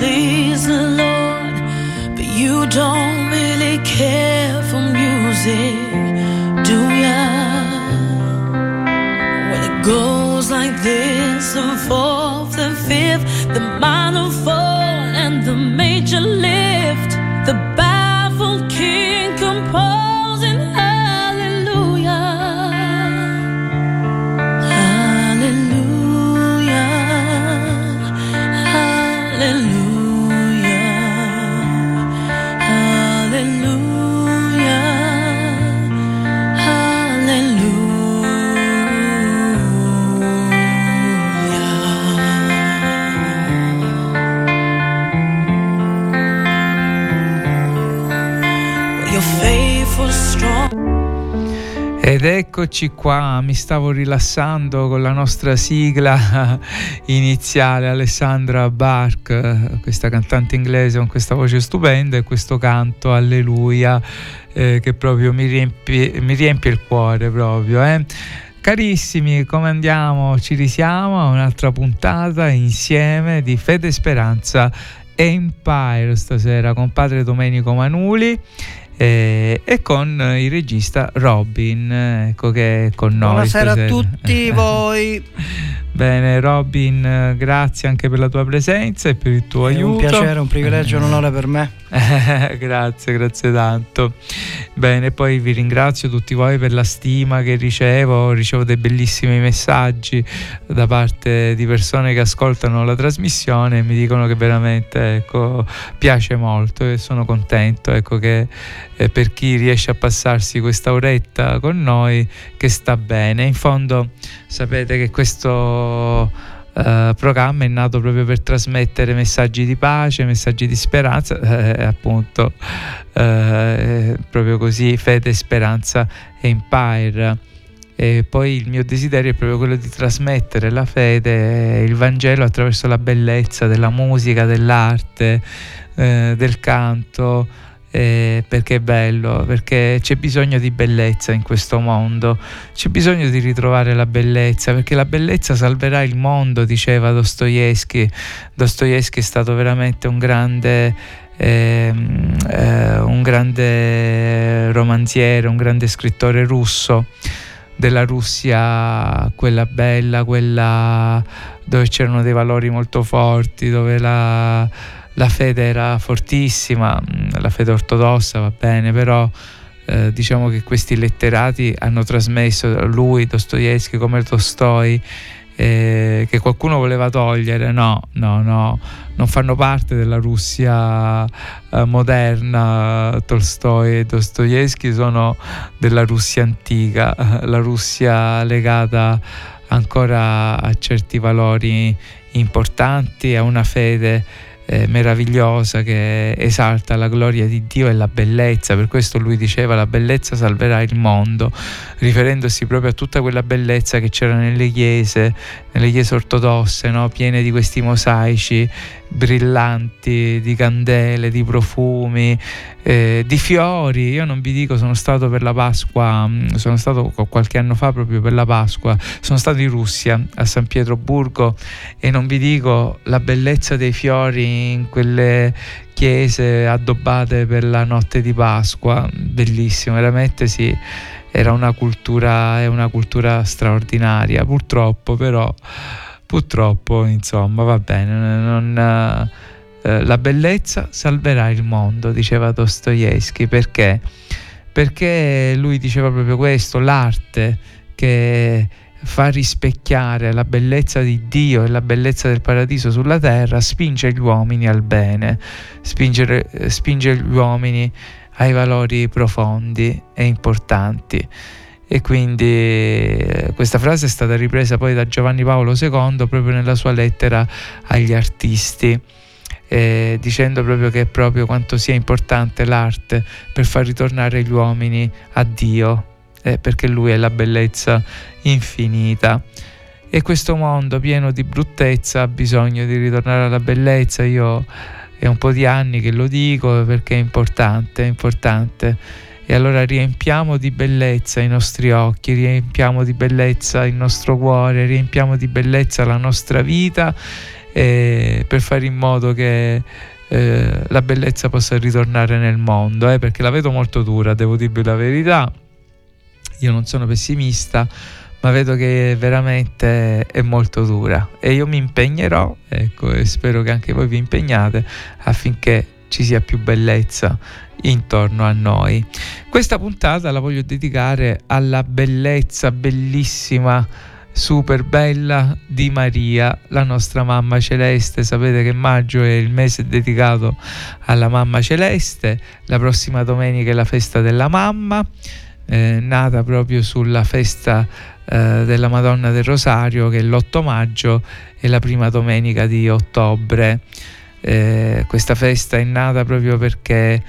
sleep. Eccoci qua, mi stavo rilassando con la nostra sigla iniziale, Alessandra Bark, questa cantante inglese con questa voce stupenda e questo canto Alleluia eh, che proprio mi riempie, mi riempie il cuore proprio. Eh. Carissimi, come andiamo? Ci risiamo a un'altra puntata insieme di Fede e Speranza Empire stasera con padre Domenico Manuli eh, e con il regista Robin, ecco che è con noi. Buonasera a tutti voi. Bene, Robin, grazie anche per la tua presenza e per il tuo È aiuto. un piacere, un privilegio, un onore per me. grazie, grazie tanto. Bene, poi vi ringrazio tutti voi per la stima che ricevo, ricevo dei bellissimi messaggi da parte di persone che ascoltano la trasmissione e mi dicono che veramente ecco, piace molto e sono contento ecco, che eh, per chi riesce a passarsi questa oretta con noi che sta bene. In fondo sapete che questo Uh, programma è nato proprio per trasmettere messaggi di pace, messaggi di speranza, eh, appunto, eh, proprio così, fede, speranza e empire. E poi il mio desiderio è proprio quello di trasmettere la fede e il Vangelo attraverso la bellezza della musica, dell'arte, eh, del canto, eh, perché è bello, perché c'è bisogno di bellezza in questo mondo, c'è bisogno di ritrovare la bellezza, perché la bellezza salverà il mondo, diceva Dostoevsky. Dostoevsky è stato veramente un grande, eh, eh, un grande romanziere, un grande scrittore russo della Russia, quella bella, quella dove c'erano dei valori molto forti, dove la la fede era fortissima, la fede ortodossa va bene, però eh, diciamo che questi letterati hanno trasmesso lui, Dostoevsky come Tolstoi, eh, che qualcuno voleva togliere, no, no, no, non fanno parte della Russia eh, moderna, Tolstoi e Dostoevsky sono della Russia antica, la Russia legata ancora a certi valori importanti, a una fede eh, meravigliosa che esalta la gloria di Dio e la bellezza, per questo lui diceva la bellezza salverà il mondo, riferendosi proprio a tutta quella bellezza che c'era nelle chiese, nelle chiese ortodosse, no? piene di questi mosaici brillanti, di candele, di profumi, eh, di fiori. Io non vi dico, sono stato per la Pasqua, sono stato qualche anno fa proprio per la Pasqua, sono stato in Russia, a San Pietroburgo e non vi dico la bellezza dei fiori in quelle chiese addobbate per la notte di Pasqua, bellissimo, veramente sì. Era una cultura, è una cultura straordinaria, purtroppo però, purtroppo insomma va bene, non, eh, la bellezza salverà il mondo, diceva Dostoevsky, perché? Perché lui diceva proprio questo, l'arte che fa rispecchiare la bellezza di Dio e la bellezza del paradiso sulla terra, spinge gli uomini al bene, spinge, spinge gli uomini ai valori profondi e importanti. E quindi eh, questa frase è stata ripresa poi da Giovanni Paolo II proprio nella sua lettera agli artisti. Eh, dicendo proprio che è proprio quanto sia importante l'arte per far ritornare gli uomini a Dio, eh, perché Lui è la bellezza infinita. E questo mondo pieno di bruttezza ha bisogno di ritornare alla bellezza. Io è un po' di anni che lo dico perché è importante, è importante. E allora riempiamo di bellezza i nostri occhi, riempiamo di bellezza il nostro cuore, riempiamo di bellezza la nostra vita eh, per fare in modo che eh, la bellezza possa ritornare nel mondo, eh, perché la vedo molto dura, devo dirvi la verità. Io non sono pessimista, ma vedo che veramente è molto dura e io mi impegnerò, ecco, e spero che anche voi vi impegnate affinché ci sia più bellezza intorno a noi. Questa puntata la voglio dedicare alla bellezza bellissima super bella di Maria, la nostra mamma celeste. Sapete che maggio è il mese dedicato alla mamma celeste, la prossima domenica è la festa della mamma, eh, nata proprio sulla festa eh, della Madonna del Rosario che è l'8 maggio e la prima domenica di ottobre. Eh, questa festa è nata proprio perché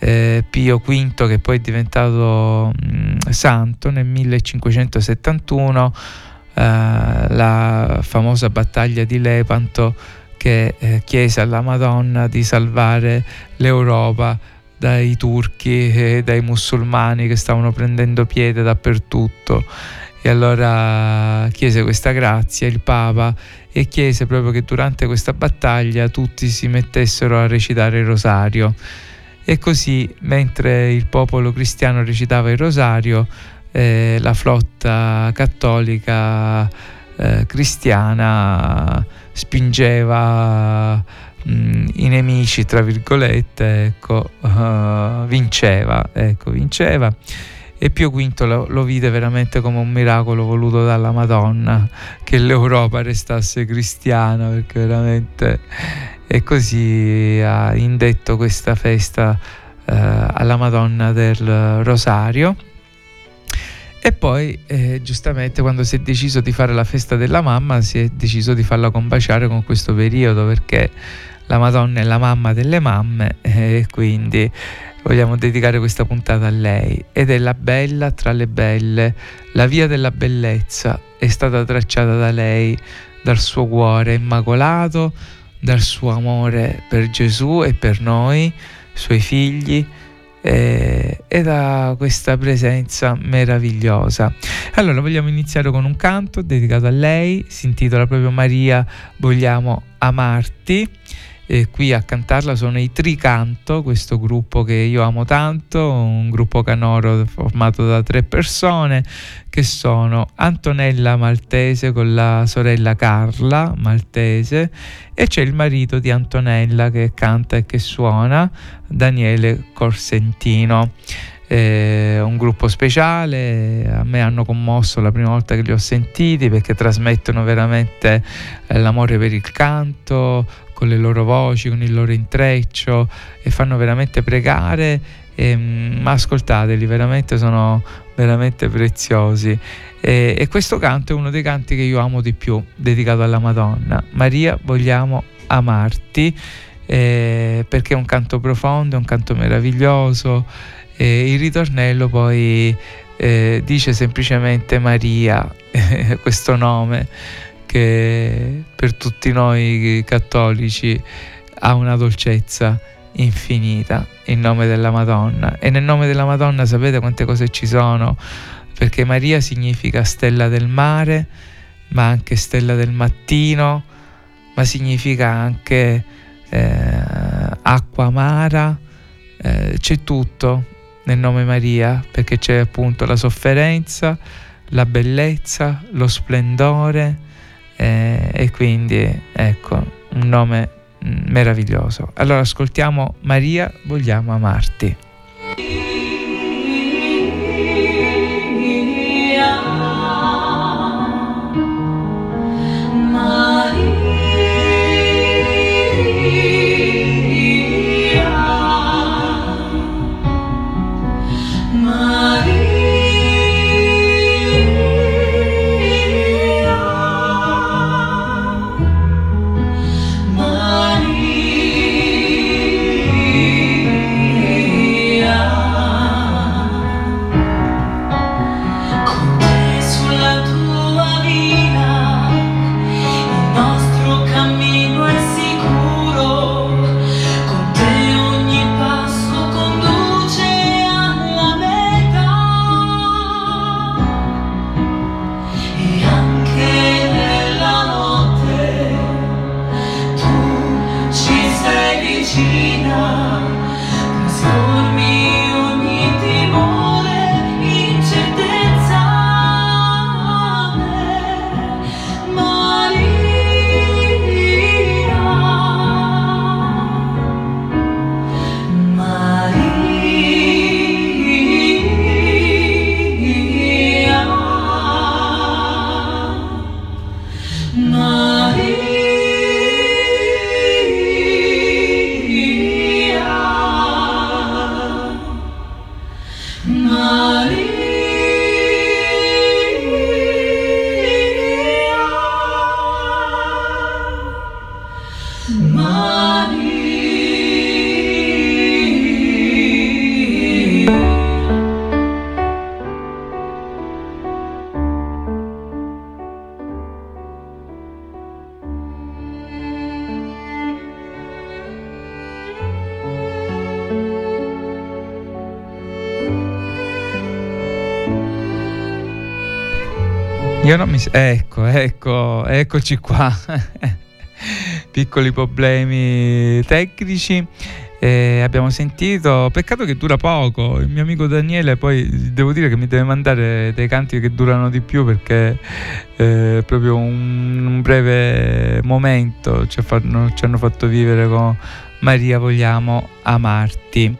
eh, Pio V, che poi è diventato mh, mm, santo nel 1571, eh, la famosa battaglia di Lepanto che eh, chiese alla Madonna di salvare l'Europa dai turchi e dai musulmani che stavano prendendo piede dappertutto. E allora chiese questa grazia il Papa e chiese proprio che durante questa battaglia tutti si mettessero a recitare il rosario. E così mentre il popolo cristiano recitava il rosario eh, la flotta cattolica eh, cristiana spingeva mh, mm, i nemici, tra virgolette, ecco, uh, vinceva, ecco, vinceva. E Pio V lo, lo, vide veramente come un miracolo voluto dalla Madonna che l'Europa restasse cristiana, perché veramente e così ha indetto questa festa uh, alla Madonna del Rosario e poi, eh, giustamente, quando si è deciso di fare la festa della mamma, si è deciso di farla combaciare con questo periodo perché la Madonna è la mamma delle mamme eh, e quindi vogliamo dedicare questa puntata a lei. Ed è la bella tra le belle, la via della bellezza è stata tracciata da lei, dal suo cuore immacolato, dal suo amore per Gesù e per noi, suoi figli eh, e da questa presenza meravigliosa. Allora vogliamo iniziare con un canto dedicato a lei, si intitola proprio Maria, vogliamo amarti e qui a cantarla sono i Tricanto, questo gruppo che io amo tanto, un gruppo canoro formato da tre persone che sono Antonella Maltese con la sorella Carla Maltese e c'è il marito di Antonella che canta e che suona, Daniele Corsentino. Eh, un gruppo speciale, a me hanno commosso la prima volta che li ho sentiti perché trasmettono veramente eh, l'amore per il canto, con le loro voci, con il loro intreccio e fanno veramente pregare, e, mm, ma ascoltateli, veramente sono veramente preziosi. E, e questo canto è uno dei canti che io amo di più, dedicato alla Madonna. Maria, vogliamo amarti. Eh, perché è un canto profondo, è un canto meraviglioso. Eh, il ritornello poi eh, dice semplicemente Maria, questo nome che per tutti noi cattolici ha una dolcezza infinita in nome della Madonna. E nel nome della Madonna sapete quante cose ci sono? Perché Maria significa stella del mare ma anche stella del mattino ma significa anche eh, acqua amara. Eh, c'è tutto nel nome Maria perché c'è appunto la sofferenza la bellezza lo splendore eh, e quindi ecco un nome mm, meraviglioso. Allora ascoltiamo Maria, vogliamo amarti. Io non mi... Ecco, ecco, eccoci qua. Piccoli problemi tecnici. Eh, abbiamo sentito, peccato che dura poco, il mio amico Daniele poi devo dire che mi deve mandare dei canti che durano di più perché eh, proprio un, un, breve momento ci, fanno, ci hanno fatto vivere con Maria vogliamo amarti.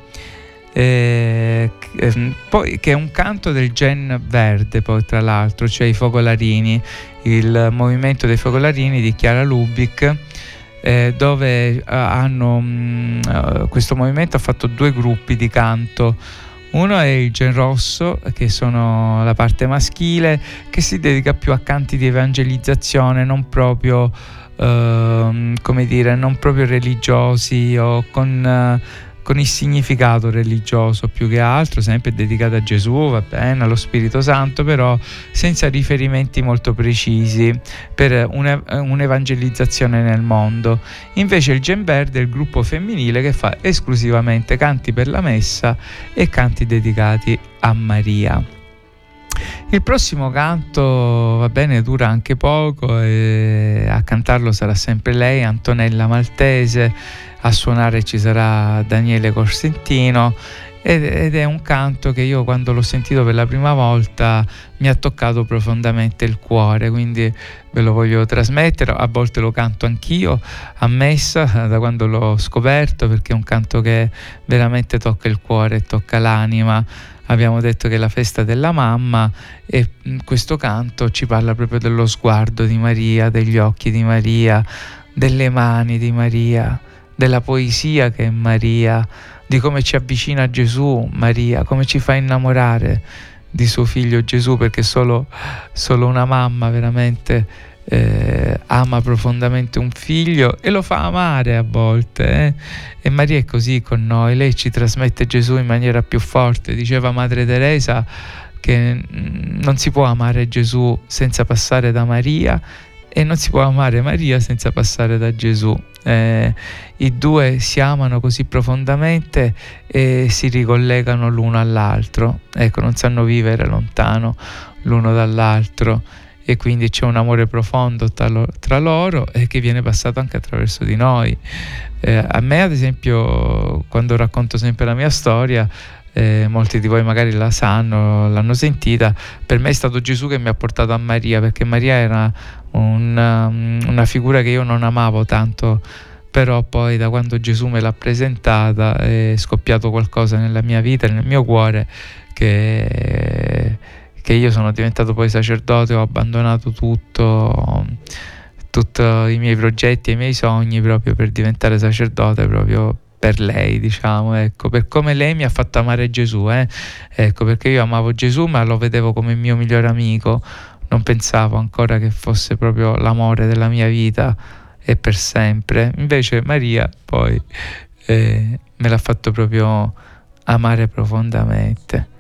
Eh, ehm, poi, che è un canto del Gen Verde, poi tra l'altro, cioè i Fogolarini, il movimento dei Fogolarini di Chiara Lubic. Eh, dove uh, hanno mh, uh, questo movimento ha fatto due gruppi di canto uno è il Gen Rosso, che sono la parte maschile, che si dedica più a canti di evangelizzazione, non proprio, come dire, non proprio religiosi o con con il significato religioso più che altro, sempre dedicato a Gesù, va bene, allo Spirito Santo, però senza riferimenti molto precisi per un'evangelizzazione nel mondo. Invece il Gen Verde è il gruppo femminile che fa esclusivamente canti per la messa e canti dedicati a Maria. Il prossimo canto, va bene, dura anche poco e a cantarlo sarà sempre lei, Antonella Maltese a suonare ci sarà Daniele Corsentino ed è un canto che io quando l'ho sentito per la prima volta mi ha toccato profondamente il cuore, quindi ve lo voglio trasmettere, a volte lo canto anch'io a messa da quando l'ho scoperto perché è un canto che veramente tocca il cuore, tocca l'anima. Abbiamo detto che è la festa della mamma e questo canto ci parla proprio dello sguardo di Maria, degli occhi di Maria, delle mani di Maria della poesia che è Maria, di come ci avvicina a Gesù Maria, come ci fa innamorare di suo figlio Gesù, perché solo, solo una mamma veramente eh, ama profondamente un figlio e lo fa amare a volte. Eh? E Maria è così con noi, lei ci trasmette Gesù in maniera più forte. Diceva Madre Teresa che mm, non si può amare Gesù senza passare da Maria e non si può amare Maria senza passare da Gesù. Eh, I due si amano così profondamente e si ricollegano l'uno all'altro, ecco, non sanno vivere lontano l'uno dall'altro e quindi c'è un amore profondo tra, lo, tra loro e che viene passato anche attraverso di noi. Eh, a me, ad esempio, quando racconto sempre la mia storia, eh, molti di voi magari la sanno, l'hanno sentita, per me è stato Gesù che mi ha portato a Maria, perché Maria era una, um, una figura che io non amavo tanto, però poi da quando Gesù me l'ha presentata è scoppiato qualcosa nella mia vita, nel mio cuore, che, che io sono diventato poi sacerdote, ho abbandonato tutto tutti i miei progetti e i miei sogni proprio per diventare sacerdote proprio per lei, diciamo, ecco, per come lei mi ha fatto amare Gesù, eh? ecco, perché io amavo Gesù ma lo vedevo come mio migliore amico, non pensavo ancora che fosse proprio l'amore della mia vita e per sempre, invece Maria poi eh, me l'ha fatto proprio amare profondamente.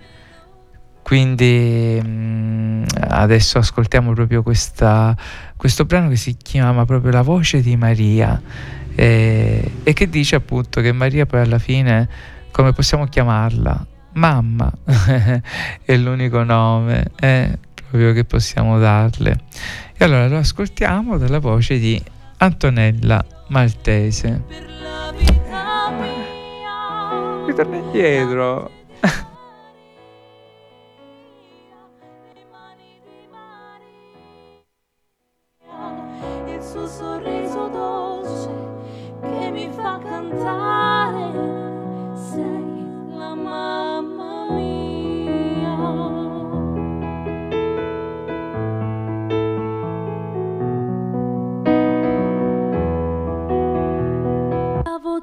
Quindi mh, mm, adesso ascoltiamo proprio questa, questo brano che si chiama proprio La voce di Maria e, e che dice appunto che Maria poi alla fine, come possiamo chiamarla? Mamma è l'unico nome eh, proprio che possiamo darle. E allora lo ascoltiamo dalla voce di Antonella Maltese. Ritorna indietro.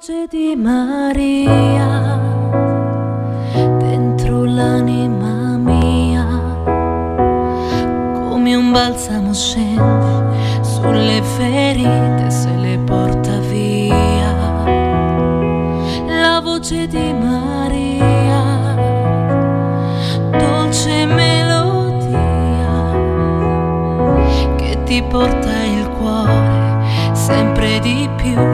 voce di Maria dentro l'anima mia, come un balsamo scende sulle ferite se le porta via. La voce di Maria, dolce melodia che ti porta il cuore sempre di più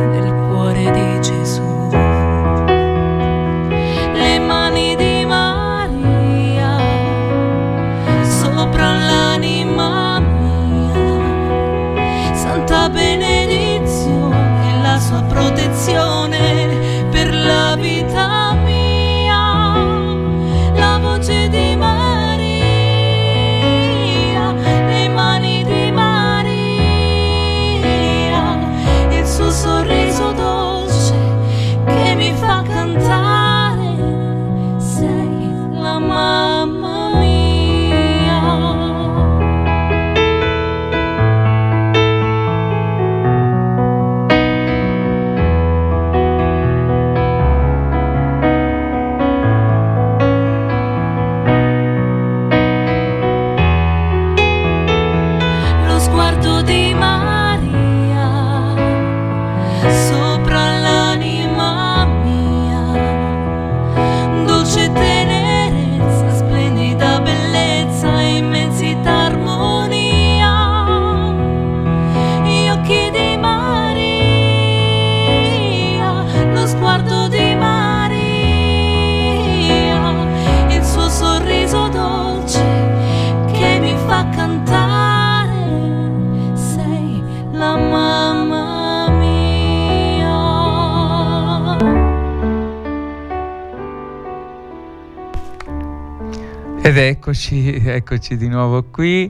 eccoci, eccoci di nuovo qui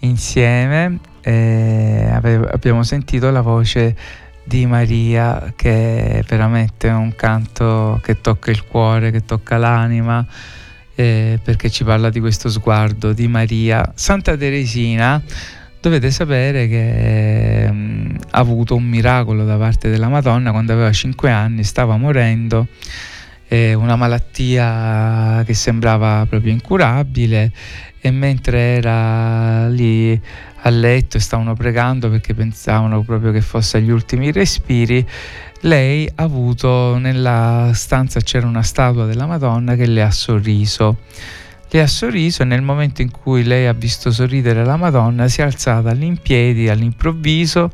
insieme. Eh, abbiamo sentito la voce di Maria che è veramente un canto che tocca il cuore, che tocca l'anima, eh, perché ci parla di questo sguardo di Maria. Santa Teresina, dovete sapere che eh, ha avuto un miracolo da parte della Madonna quando aveva 5 anni, stava morendo eh, una malattia che sembrava proprio incurabile e mentre era lì a letto e stavano pregando perché pensavano proprio che fosse agli ultimi respiri, lei ha avuto nella stanza c'era una statua della Madonna che le ha sorriso. Le ha sorriso e nel momento in cui lei ha visto sorridere la Madonna si è alzata all'impiedi all'improvviso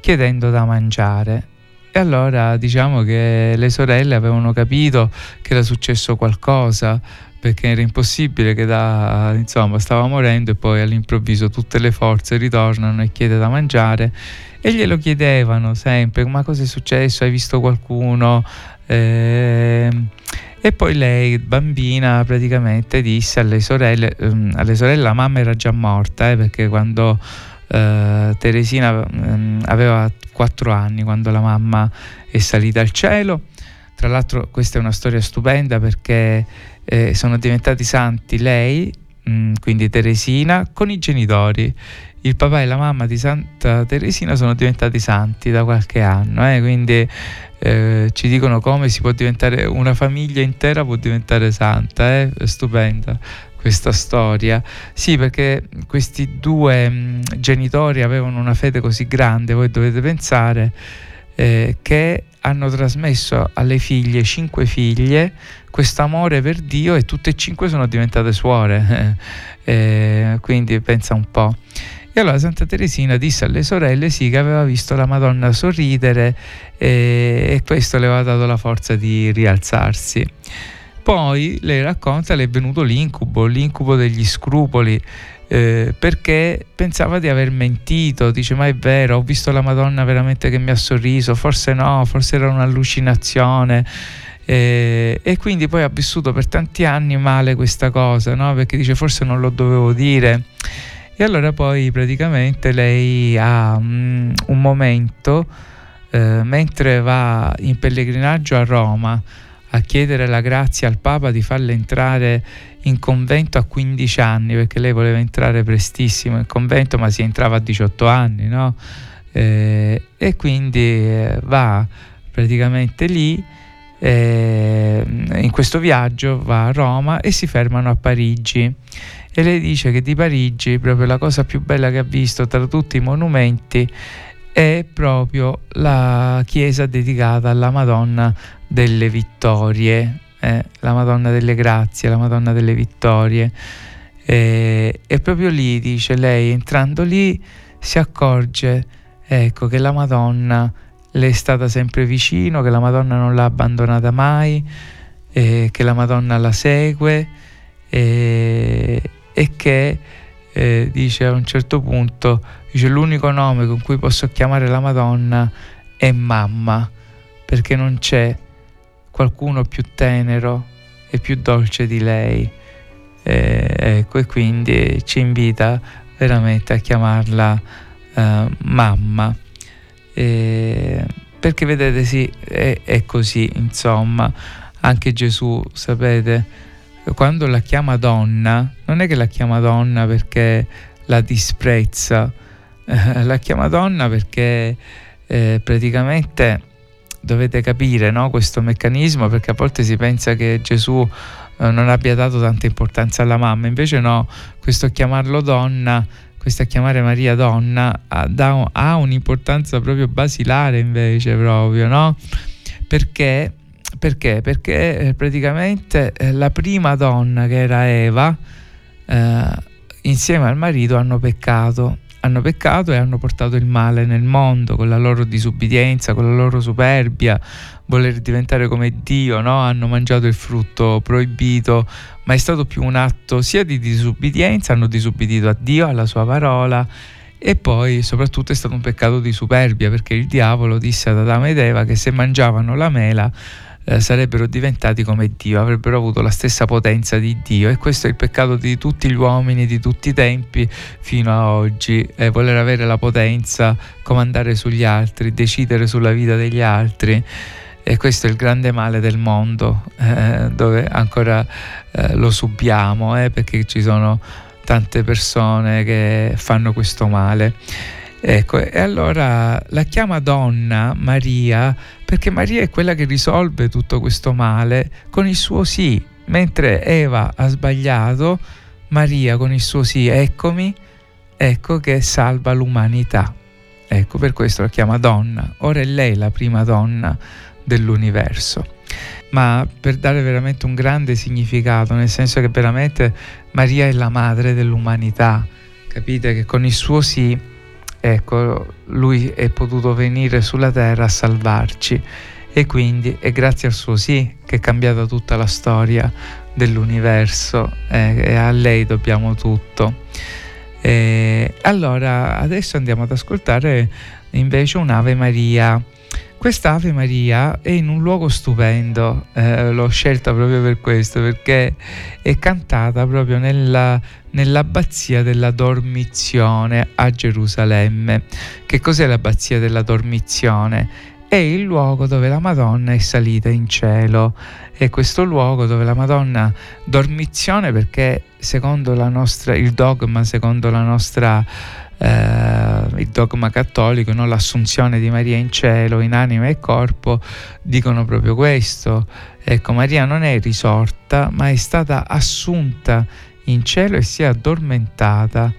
chiedendo da mangiare e allora diciamo che le sorelle avevano capito che era successo qualcosa perché era impossibile che da, insomma, stava morendo e poi all'improvviso tutte le forze ritornano e chiede da mangiare. E glielo chiedevano sempre ma cosa è successo? Hai visto qualcuno? Eh, e poi lei bambina praticamente disse alle sorelle ehm, alle sorelle la mamma era già morta eh, perché quando eh, Teresina ehm, aveva 4 anni quando la mamma è salita al cielo. Tra l'altro questa è una storia stupenda perché eh, sono diventati santi lei, mh, mm, quindi Teresina, con i genitori. Il papà e la mamma di Santa Teresina sono diventati santi da qualche anno, eh, quindi eh, ci dicono come si può diventare, una famiglia intera può diventare santa, eh? è stupenda questa storia. Sì, perché questi due mm, genitori avevano una fede così grande, voi dovete pensare, eh, che hanno trasmesso alle figlie, cinque figlie, questo amore per Dio e tutte e cinque sono diventate suore. eh, quindi pensa un po'. E allora Santa Teresina disse alle sorelle sì che aveva visto la Madonna sorridere e, e questo le aveva dato la forza di rialzarsi. Poi lei racconta le è venuto l'incubo, l'incubo degli scrupoli, eh, perché pensava di aver mentito, dice ma è vero, ho visto la Madonna veramente che mi ha sorriso, forse no, forse era un'allucinazione. Eh, e quindi poi ha vissuto per tanti anni male questa cosa, no? perché dice forse non lo dovevo dire. E allora poi praticamente lei ha um, un momento, eh, mentre va in pellegrinaggio a Roma, a chiedere la grazia al Papa di farle entrare in convento a 15 anni, perché lei voleva entrare prestissimo in convento, ma si entrava a 18 anni, no? Eh, e quindi eh, va praticamente lì, eh, in questo viaggio va a Roma e si fermano a Parigi. E lei dice che di Parigi proprio la cosa più bella che ha visto tra tutti i monumenti è proprio la chiesa dedicata alla Madonna delle Vittorie, eh, la Madonna delle Grazie, la Madonna delle Vittorie. Eh, e proprio lì, dice lei, entrando lì si accorge ecco, che la Madonna le è stata sempre vicino, che la Madonna non l'ha abbandonata mai, eh, che la Madonna la segue e che eh, dice a un certo punto, dice l'unico nome con cui posso chiamare la Madonna è mamma, perché non c'è qualcuno più tenero e più dolce di lei. Eh, ecco, e quindi ci invita veramente a chiamarla eh, mamma. Perché vedete, sì, è, è così, insomma, anche Gesù, sapete, quando la chiama donna, non è che la chiama donna perché la disprezza, eh, la chiama donna perché eh, praticamente dovete capire no, questo meccanismo perché a volte si pensa che Gesù eh, non abbia dato tanta importanza alla mamma, invece no, questo chiamarlo donna, questo chiamare Maria donna ha, da, ha un'importanza proprio basilare invece proprio, no? Perché? Perché? Perché eh, praticamente eh, la prima donna che era Eva, eh, insieme al marito hanno peccato hanno peccato e hanno portato il male nel mondo con la loro disubbidienza, con la loro superbia, voler diventare come Dio, no? hanno mangiato il frutto proibito, ma è stato più un atto sia di disubbidienza, hanno disubbidito a Dio, alla sua parola, e poi soprattutto è stato un peccato di superbia perché il diavolo disse ad Adamo ed Eva che se mangiavano la mela eh, sarebbero diventati come Dio, avrebbero avuto la stessa potenza di Dio e questo è il peccato di tutti gli uomini di tutti i tempi fino a oggi, eh, voler avere la potenza, comandare sugli altri, decidere sulla vita degli altri e questo è il grande male del mondo eh, dove ancora eh, lo subiamo eh, perché ci sono tante persone che fanno questo male. Ecco, e allora la chiama donna Maria perché Maria è quella che risolve tutto questo male con il suo sì, mentre Eva ha sbagliato, Maria con il suo sì, eccomi, ecco che salva l'umanità. Ecco, per questo la chiama donna. Ora è lei la prima donna dell'universo. Ma per dare veramente un grande significato, nel senso che veramente Maria è la madre dell'umanità. Capite che con il suo sì ecco, lui è potuto venire sulla terra a salvarci e quindi è grazie al suo sì che è cambiata tutta la storia dell'universo eh, e a lei dobbiamo tutto. E allora adesso andiamo ad ascoltare invece un'Ave Maria. Questa Ave Maria è in un luogo stupendo, eh, l'ho scelta proprio per questo, perché è cantata proprio nella, nell'abbazia della Dormizione a Gerusalemme. Che cos'è l'abbazia della Dormizione? È il luogo dove la Madonna è salita in cielo. È questo luogo dove la Madonna dormizione perché secondo nostra, il dogma, secondo la nostra eh, il dogma cattolico, no? l'assunzione di Maria in cielo, in anima e corpo, dicono proprio questo. Ecco, Maria non è risorta, ma è stata assunta in cielo e si è addormentata,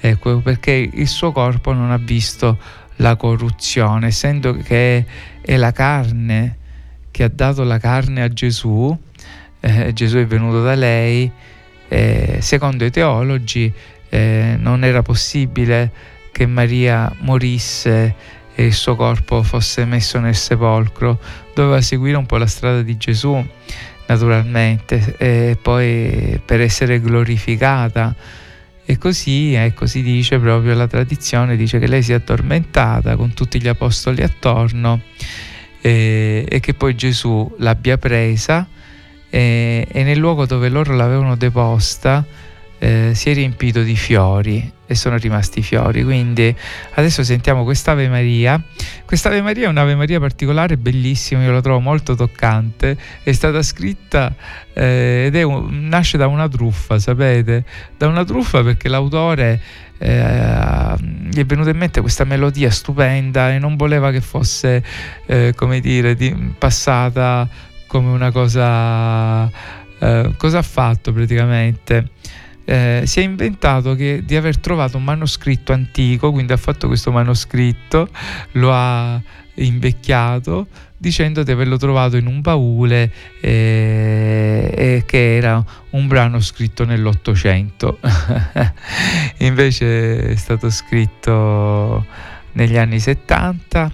ecco, perché il suo corpo non ha visto la corruzione, essendo che è la carne che ha dato la carne a Gesù, eh, Gesù è venuto da lei, eh, secondo i teologi eh, non era possibile che Maria morisse e il suo corpo fosse messo nel sepolcro, doveva seguire un po' la strada di Gesù naturalmente e poi per essere glorificata. E così ecco si dice proprio la tradizione dice che lei si è addormentata con tutti gli apostoli attorno e, e che poi Gesù l'abbia presa e, e nel luogo dove loro l'avevano deposta eh, si è riempito di fiori e sono rimasti fiori. Quindi adesso sentiamo quest'Ave Maria. Quest'Ave Maria è un'Ave Maria particolare, bellissima, io la trovo molto toccante. È stata scritta eh, ed è un, nasce da una truffa, sapete? Da una truffa perché l'autore eh, gli è venuta in mente questa melodia stupenda e non voleva che fosse, eh, come dire, di, passata come una cosa... Eh, cosa ha fatto praticamente? Eh, si è inventato che, di aver trovato un manoscritto antico, quindi ha fatto questo manoscritto, lo ha invecchiato dicendo di averlo trovato in un baule eh, e che era un brano scritto nell'Ottocento. Invece è stato scritto negli anni 70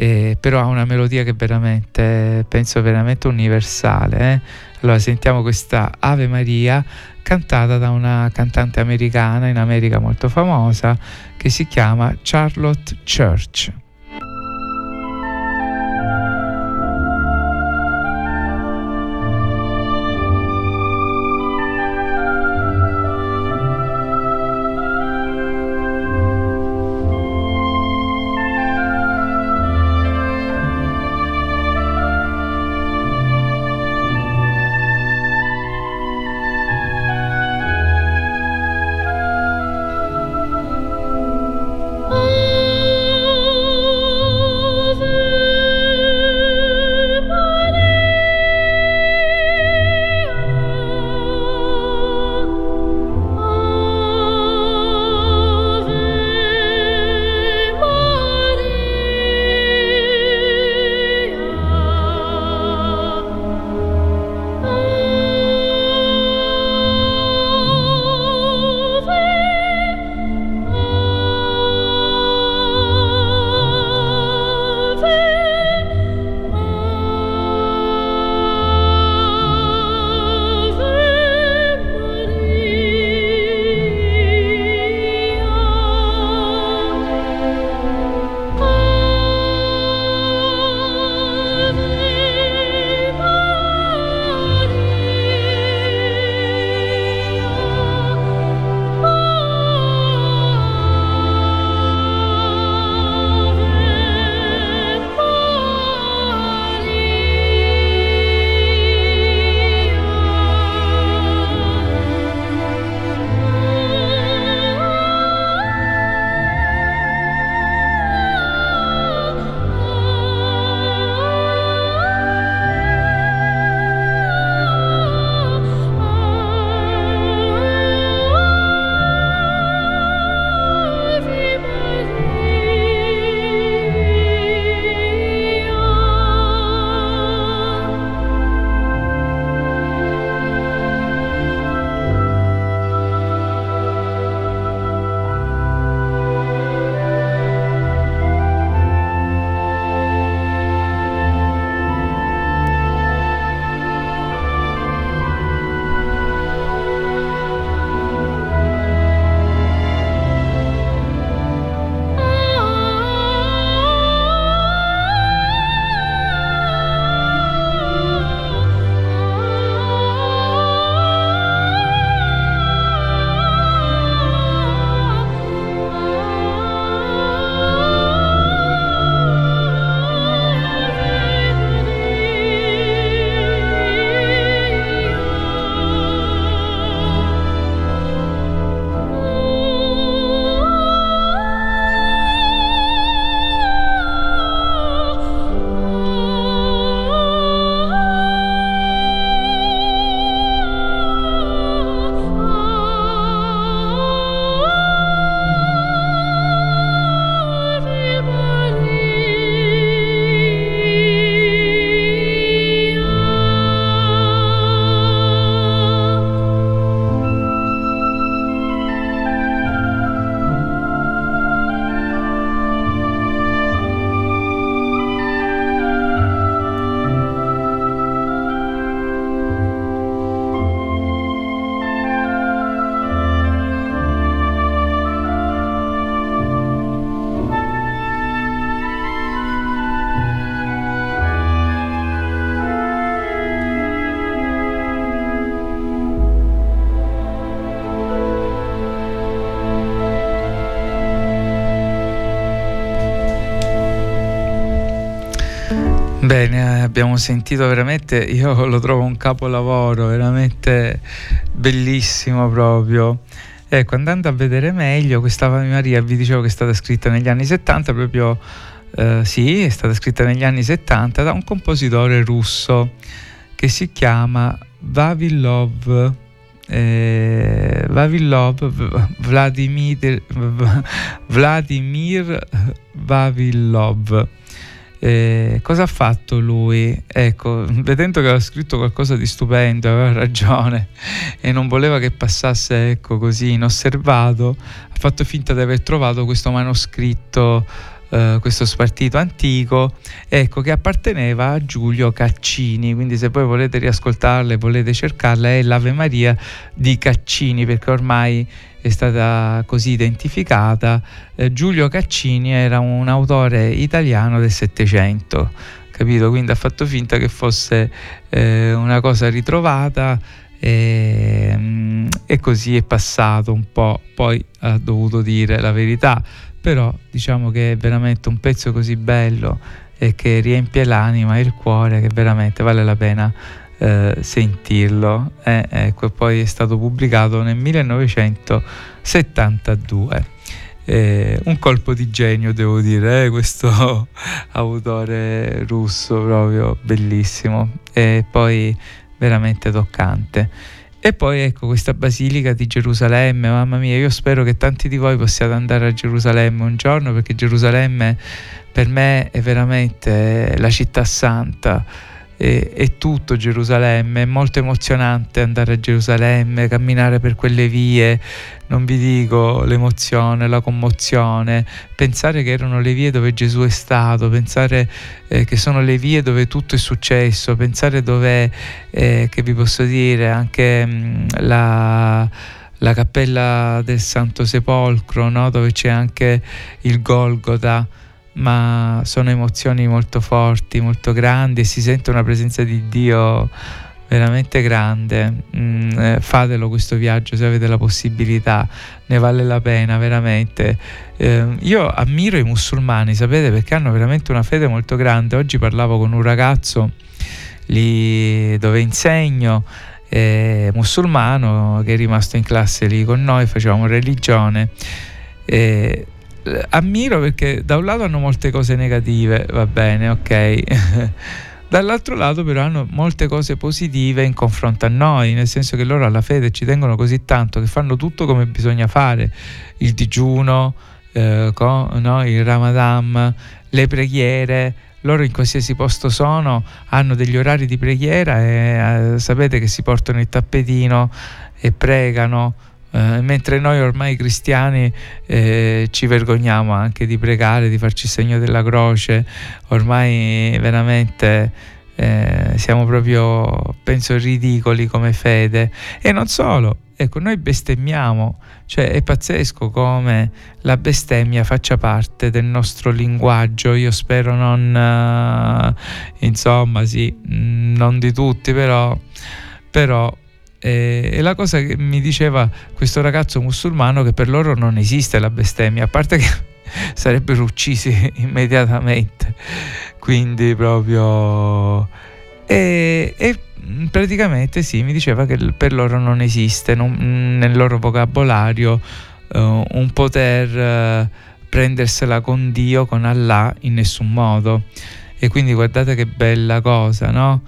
eh, però ha una melodia che veramente penso veramente universale eh? allora sentiamo questa Ave Maria cantata da una cantante americana in America molto famosa che si chiama Charlotte Church Bene, abbiamo sentito veramente, io lo trovo un capolavoro, veramente bellissimo proprio. Ecco, andando a vedere meglio, questa Ave Maria vi dicevo che è stata scritta negli anni 70, proprio eh, sì, è stata scritta negli anni 70 da un compositore russo che si chiama Vavilov. Eh, Vavilov Vladimir, Vladimir Vavilov eh, cosa ha fatto lui? Ecco, vedendo che aveva scritto qualcosa di stupendo, aveva ragione e non voleva che passasse ecco, così inosservato, ha fatto finta di aver trovato questo manoscritto Uh, questo spartito antico ecco, che apparteneva a Giulio Caccini. Quindi se voi volete riascoltarla e volete cercarla è l'Ave Maria di Caccini perché ormai è stata così identificata, eh, Giulio Caccini era un autore italiano del Settecento, capito? Quindi ha fatto finta che fosse eh, una cosa ritrovata e, mm, e, così è passato un po', poi ha dovuto dire la verità, però diciamo che è veramente un pezzo così bello e che riempie l'anima e il cuore che veramente vale la pena eh, sentirlo. Eh, ecco, poi è stato pubblicato nel 1972. Eh, un colpo di genio, devo dire, eh, questo autore russo proprio bellissimo e poi veramente toccante. E poi ecco questa basilica di Gerusalemme, mamma mia, io spero che tanti di voi possiate andare a Gerusalemme un giorno perché Gerusalemme per me è veramente la città santa e, è tutto Gerusalemme, è molto emozionante andare a Gerusalemme, camminare per quelle vie, non vi dico l'emozione, la commozione, pensare che erano le vie dove Gesù è stato, pensare eh, che sono le vie dove tutto è successo, pensare dove, eh, che vi posso dire, anche mh, mm, la la cappella del Santo Sepolcro, no? dove c'è anche il Golgota ma sono emozioni molto forti, molto grandi e si sente una presenza di Dio veramente grande. Mm, eh, fatelo questo viaggio se avete la possibilità, ne vale la pena veramente. Eh, io ammiro i musulmani, sapete, perché hanno veramente una fede molto grande. Oggi parlavo con un ragazzo lì dove insegno. Eh, musulmano che è rimasto in classe lì con noi, facevamo religione. Eh, ammiro perché da un lato hanno molte cose negative, va bene, ok. Dall'altro lato però hanno molte cose positive in confronto a noi, nel senso che loro alla fede ci tengono così tanto che fanno tutto come bisogna fare, il digiuno, eh, con, no, il Ramadan, le preghiere, loro in qualsiasi posto sono hanno degli orari di preghiera e eh, sapete che si portano il tappetino e pregano eh, mentre noi ormai cristiani eh, ci vergogniamo anche di pregare, di farci segno della croce, ormai veramente eh, siamo proprio, penso, ridicoli come fede. E non solo, ecco, noi bestemmiamo, cioè è pazzesco come la bestemmia faccia parte del nostro linguaggio, io spero non, uh, insomma, sì, mm, non di tutti, però, però e, la cosa che mi diceva questo ragazzo musulmano che per loro non esiste la bestemmia, a parte che sarebbero uccisi immediatamente. Quindi proprio... E, e, praticamente sì, mi diceva che per loro non esiste non, nel loro vocabolario uh, un poter uh, prendersela con Dio, con Allah in nessun modo. E quindi guardate che bella cosa, no?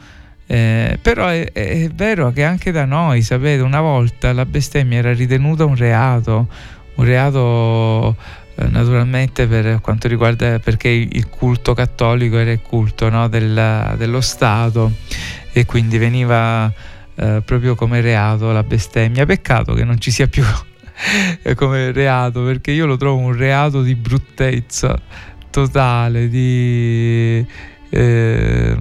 Eh, però è, è, vero che anche da noi, sapete, una volta la bestemmia era ritenuta un reato, un reato eh, naturalmente per quanto riguarda perché il culto cattolico era il culto no, del, dello Stato e quindi veniva eh, proprio come reato la bestemmia. Peccato che non ci sia più come reato perché io lo trovo un reato di bruttezza totale, di eh,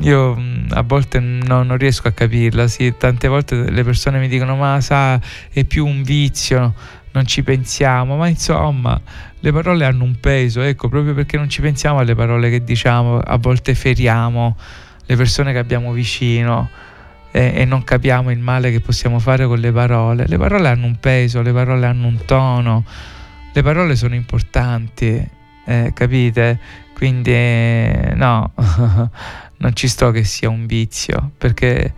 io a volte no, non riesco a capirla, sì, tante volte le persone mi dicono ma sa è più un vizio, non ci pensiamo, ma insomma le parole hanno un peso, ecco, proprio perché non ci pensiamo alle parole che diciamo, a volte feriamo le persone che abbiamo vicino e, e non capiamo il male che possiamo fare con le parole. Le parole hanno un peso, le parole hanno un tono, le parole sono importanti eh, capite? Quindi no, non ci sto che sia un vizio, perché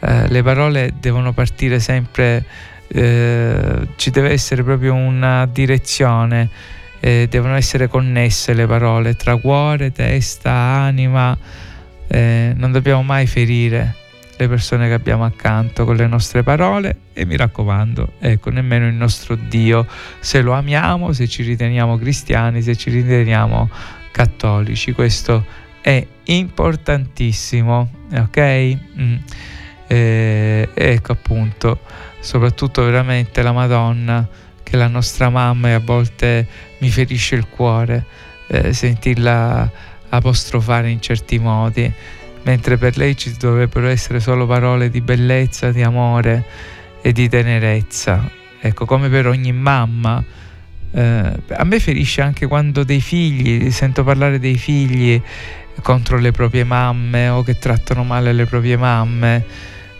eh, le parole devono partire sempre, eh, ci deve essere proprio una direzione, eh, devono essere connesse le parole tra cuore, testa, anima, non dobbiamo mai ferire le persone che abbiamo accanto con le nostre parole e mi raccomando, ecco, nemmeno il nostro Dio, se lo amiamo, se ci riteniamo cristiani, se ci riteniamo cattolici, questo è importantissimo, ok? Mm e, ecco appunto soprattutto veramente la Madonna che è la nostra mamma e a volte mi ferisce il cuore eh, sentirla apostrofare in certi modi mentre per lei ci dovrebbero essere solo parole di bellezza, di amore e di tenerezza ecco come per ogni mamma eh, a me ferisce anche quando dei figli sento parlare dei figli contro le proprie mamme o che trattano male le proprie mamme.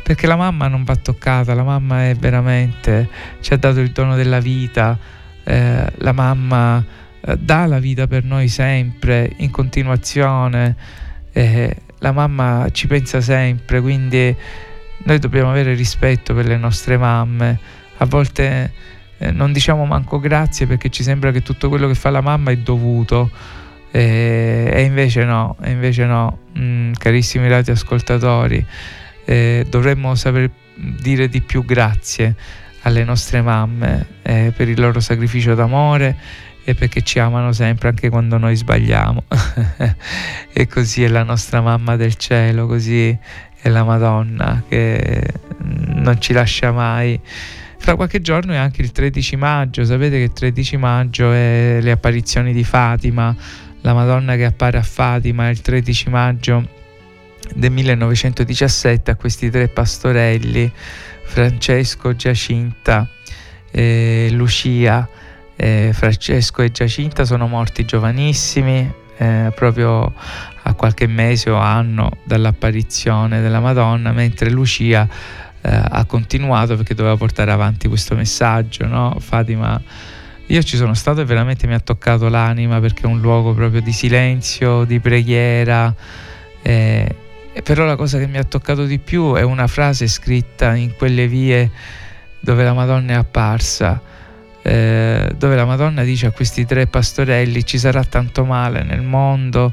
Perché la mamma non va toccata, la mamma è veramente, ci ha dato il dono della vita, eh, la mamma eh, dà la vita per noi sempre, in continuazione, eh, la mamma ci pensa sempre, quindi noi dobbiamo avere rispetto per le nostre mamme, a volte eh, non diciamo manco grazie perché ci sembra che tutto quello che fa la mamma è dovuto. E invece no, e invece no, mm, carissimi radioascoltatori, eh, dovremmo saper dire di più grazie alle nostre mamme eh, per il loro sacrificio d'amore e perché ci amano sempre anche quando noi sbagliamo. e così è la nostra mamma del cielo, così è la Madonna che non ci lascia mai. Fra qualche giorno è anche il 13 maggio, sapete che il 13 maggio è le apparizioni di Fatima, la Madonna che appare a Fatima il 13 maggio del 1917 a questi tre pastorelli, Francesco, Giacinta e Lucia. Eh, Francesco e Giacinta sono morti giovanissimi, eh, proprio a qualche mese o anno dall'apparizione della Madonna, mentre Lucia eh, ha continuato perché doveva portare avanti questo messaggio, no? Fatima. Io ci sono stato e veramente mi ha toccato l'anima perché è un luogo proprio di silenzio, di preghiera. Eh, però la cosa che mi ha toccato di più è una frase scritta in quelle vie dove la Madonna è apparsa, eh, dove la Madonna dice a questi tre pastorelli ci sarà tanto male nel mondo,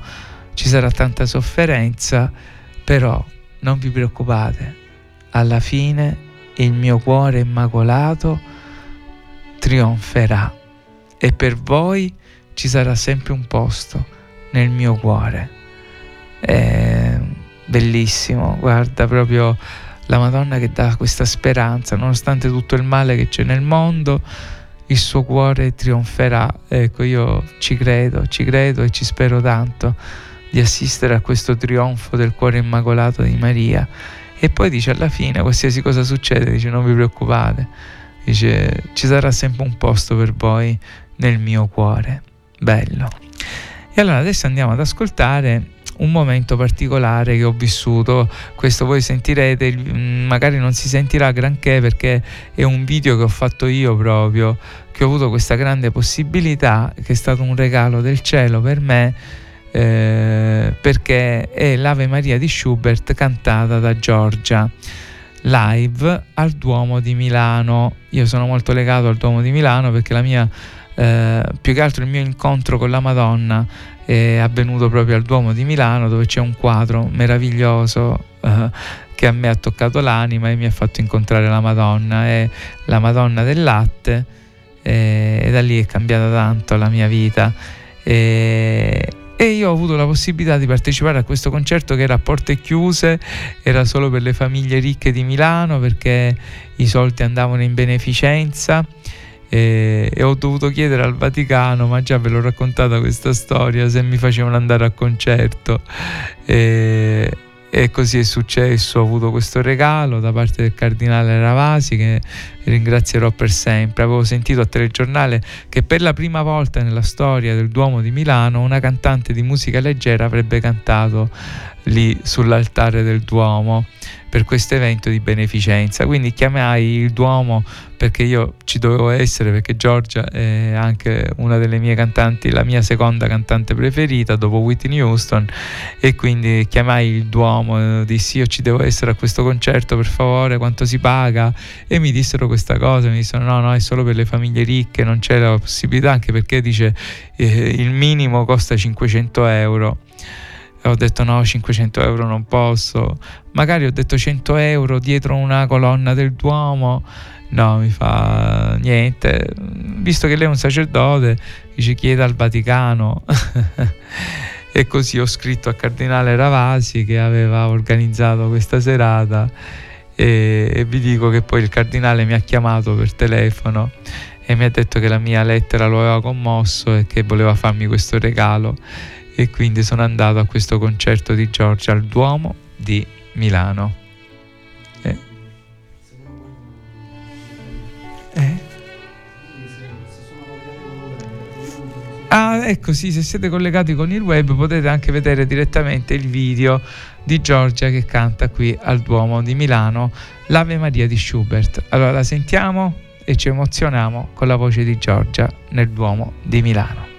ci sarà tanta sofferenza, però non vi preoccupate, alla fine il mio cuore immacolato trionferà e per voi ci sarà sempre un posto nel mio cuore. Eh, bellissimo, guarda proprio la Madonna che dà questa speranza, nonostante tutto il male che c'è nel mondo, il suo cuore trionferà. Ecco, io ci credo, ci credo e ci spero tanto di assistere a questo trionfo del cuore immacolato di Maria. E poi dice alla fine, qualsiasi cosa succede, dice non vi preoccupate, dice ci sarà sempre un posto per voi nel mio cuore. Bello. E allora adesso andiamo ad ascoltare un momento particolare che ho vissuto. Questo voi sentirete, mm, magari non si sentirà granché perché è un video che ho fatto io proprio, che ho avuto questa grande possibilità, che è stato un regalo del cielo per me. Eh, perché è l'Ave Maria di Schubert cantata da Giorgia live al Duomo di Milano. Io sono molto legato al Duomo di Milano perché la mia eh, più che altro il mio incontro con la Madonna è avvenuto proprio al Duomo di Milano dove c'è un quadro meraviglioso eh, che a me ha toccato l'anima e mi ha fatto incontrare la Madonna, è la Madonna del latte e, e da lì è cambiata tanto la mia vita. E, e io ho avuto la possibilità di partecipare a questo concerto che era a porte chiuse, era solo per le famiglie ricche di Milano perché i soldi andavano in beneficenza e, e, ho dovuto chiedere al Vaticano, ma già ve l'ho raccontata questa storia, se mi facevano andare a concerto. E, e così è successo, ho avuto questo regalo da parte del cardinale Ravasi che ringrazierò per sempre. Avevo sentito a telegiornale che per la prima volta nella storia del Duomo di Milano una cantante di musica leggera avrebbe cantato lì sull'altare del Duomo per questo evento di beneficenza. Quindi chiamai il Duomo perché io ci dovevo essere perché Giorgia è anche una delle mie cantanti, la mia seconda cantante preferita dopo Whitney Houston. E quindi chiamai il Duomo, dissi io ci devo essere a questo concerto per favore, quanto si paga? E mi dissero questa cosa, mi dissero no no è solo per le famiglie ricche, non c'è la possibilità anche perché dice eh, il minimo costa 500 euro ho detto no 500 euro non posso magari ho detto 100 euro dietro una colonna del Duomo No, mi fa niente. Visto che lei è un sacerdote, dice chieda al Vaticano. e così ho scritto al cardinale Ravasi che aveva organizzato questa serata e, e vi dico che poi il cardinale mi ha chiamato per telefono e mi ha detto che la mia lettera lo aveva commosso e che voleva farmi questo regalo e quindi sono andato a questo concerto di Giorgia al Duomo di Milano. Eh? Ah, ecco sì, se siete collegati con il web potete anche vedere direttamente il video di Giorgia che canta qui al Duomo di Milano l'Ave Maria di Schubert. Allora la sentiamo e ci emozioniamo con la voce di Giorgia nel Duomo di Milano.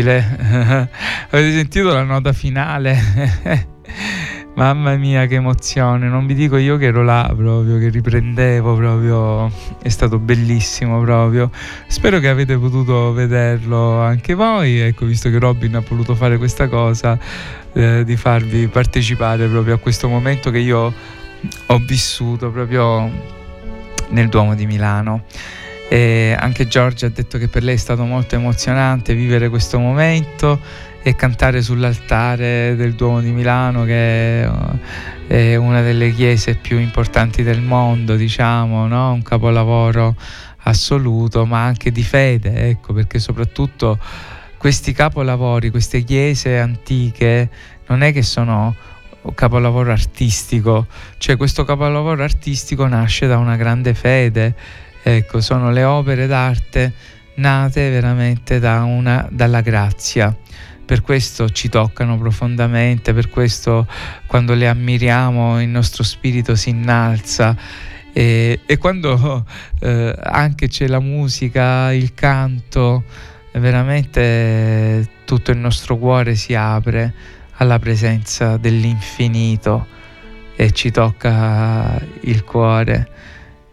Incredibile. Avete sentito la nota finale? Mamma mia, che emozione! Non vi dico io che ero là proprio, che riprendevo proprio. È stato bellissimo proprio. Spero che avete potuto vederlo anche voi. Ecco, visto che Robin ha voluto fare questa cosa, eh, di farvi partecipare proprio a questo momento che io ho vissuto proprio nel Duomo di Milano. E anche Giorgia ha detto che per lei è stato molto emozionante vivere questo momento e cantare sull'altare del Duomo di Milano che è una delle chiese più importanti del mondo, diciamo, no? un capolavoro assoluto, ma anche di fede, ecco, perché soprattutto questi capolavori, queste chiese antiche, non è che sono capolavoro artistico, cioè questo capolavoro artistico nasce da una grande fede Ecco, sono le opere d'arte nate veramente da una, dalla grazia. Per questo ci toccano profondamente, per questo quando le ammiriamo il nostro spirito si innalza e, e quando eh, anche c'è la musica, il canto, veramente tutto il nostro cuore si apre alla presenza dell'infinito e ci tocca il cuore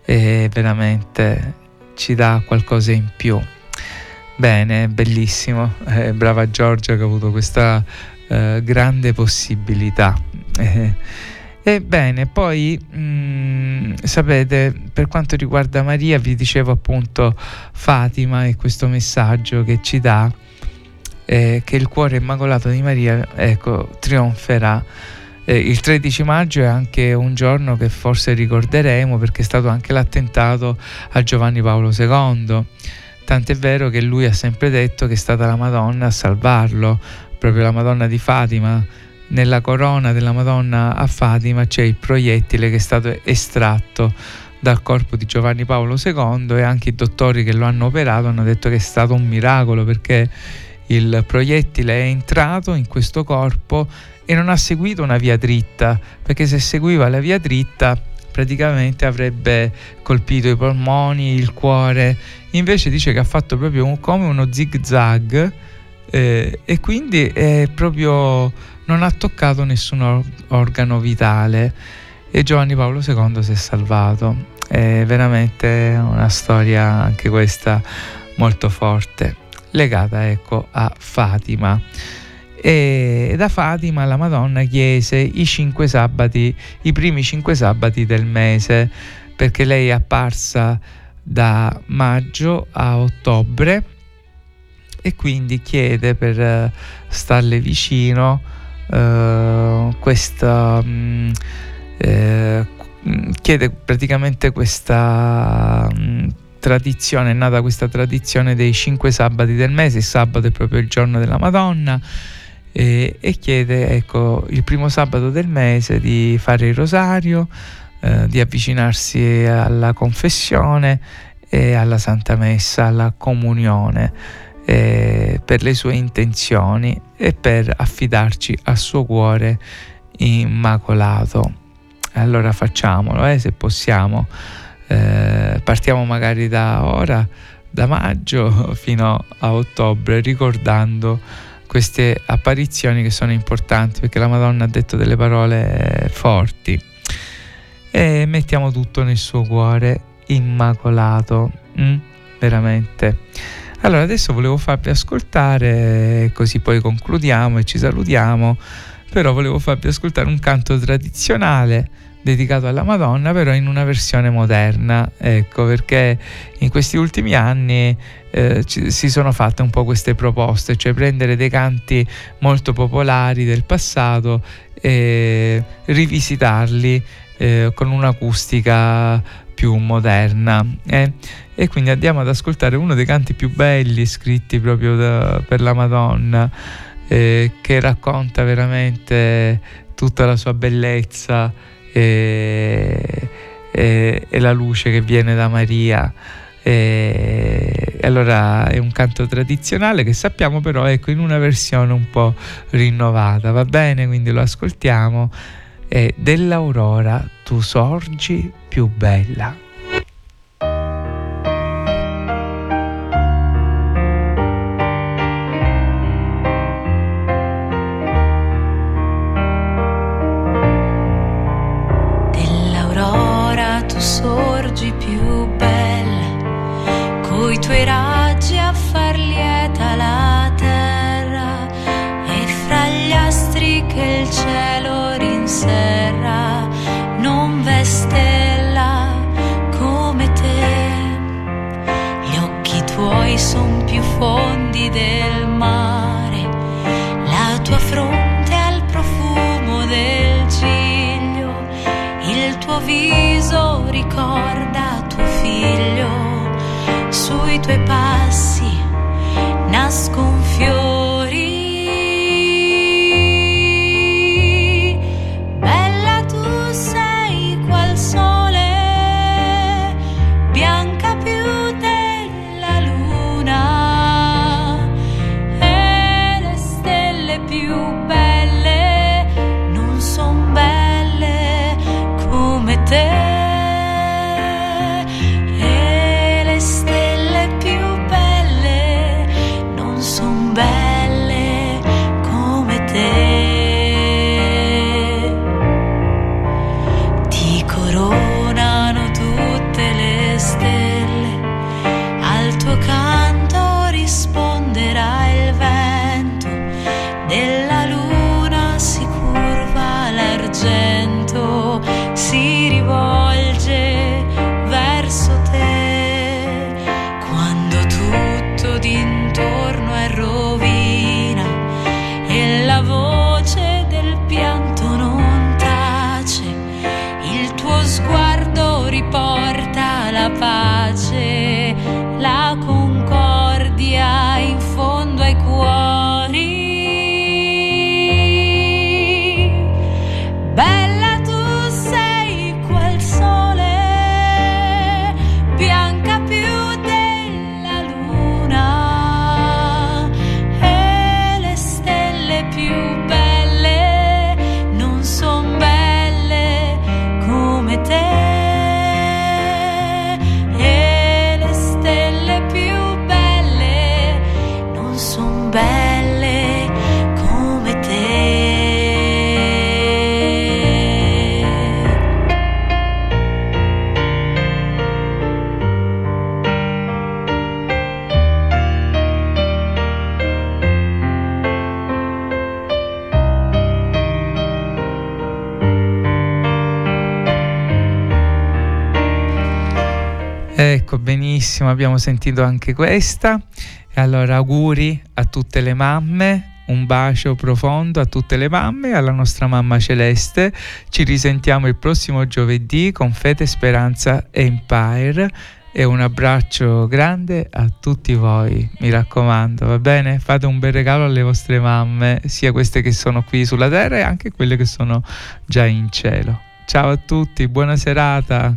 e veramente ci dà qualcosa in più. Bene, bellissimo, eh, brava Giorgia che ha avuto questa eh, grande possibilità. Eh, Ebbene, poi mh, mm, sapete, per quanto riguarda Maria, vi dicevo appunto Fatima e questo messaggio che ci dà eh, che il cuore immacolato di Maria ecco, trionferà. Eh, il 13 maggio è anche un giorno che forse ricorderemo perché è stato anche l'attentato a Giovanni Paolo II. Tant'è vero che lui ha sempre detto che è stata la Madonna a salvarlo, proprio la Madonna di Fatima nella corona della Madonna a Fatima c'è il proiettile che è stato estratto dal corpo di Giovanni Paolo II e anche i dottori che lo hanno operato hanno detto che è stato un miracolo perché il proiettile è entrato in questo corpo e non ha seguito una via dritta perché se seguiva la via dritta praticamente avrebbe colpito i polmoni, il cuore invece dice che ha fatto proprio un, come uno zig zag eh, e quindi proprio non ha toccato nessun organo vitale e Giovanni Paolo II si è salvato. È veramente una storia anche questa molto forte, legata ecco a Fatima. E da Fatima la Madonna chiese i cinque sabati, i primi cinque sabati del mese, perché lei è apparsa da maggio a ottobre e quindi chiede per starle vicino uh, questa mh, mm, eh, chiede praticamente questa mh, mm, tradizione, è nata questa tradizione dei cinque sabati del mese, il sabato è proprio il giorno della Madonna e, e chiede ecco, il primo sabato del mese di fare il rosario, eh, di avvicinarsi alla confessione e alla Santa Messa, alla comunione eh, per le sue intenzioni e per affidarci al suo cuore immacolato. Allora facciamolo, eh, se possiamo. Eh, partiamo magari da ora, da maggio fino a ottobre, ricordando queste apparizioni che sono importanti perché la Madonna ha detto delle parole forti. E mettiamo tutto nel suo cuore immacolato, mm? veramente. Allora, adesso volevo farvi ascoltare, così poi concludiamo e ci salutiamo, però volevo farvi ascoltare un canto tradizionale dedicato alla Madonna, però in una versione moderna, ecco, perché in questi ultimi anni eh, ci, si sono fatte un po' queste proposte, cioè prendere dei canti molto popolari del passato e rivisitarli eh, con un'acustica più moderna. Eh? E quindi andiamo ad ascoltare uno dei canti più belli scritti proprio da, per la Madonna, eh, che racconta veramente tutta la sua bellezza e, e, e la luce che viene da Maria. E allora è un canto tradizionale che sappiamo però ecco in una versione un po' rinnovata, va bene? Quindi lo ascoltiamo. E dell'aurora tu sorgi più bella. ancora tu sorgi più bella, coi tuoi raggi a far lieta la terra e fra gli astri che il cielo rinserra, non v'è stella come te. Gli occhi tuoi son più fondi del mondo. tuoi passi nasco benissimo, abbiamo sentito anche questa. E allora auguri a tutte le mamme, un bacio profondo a tutte le mamme e alla nostra mamma celeste. Ci risentiamo il prossimo giovedì con Fede, Speranza Empire. E un abbraccio grande a tutti voi, mi raccomando, va bene? Fate un bel regalo alle vostre mamme, sia queste che sono qui sulla terra e anche quelle che sono già in cielo. Ciao a tutti, buona serata.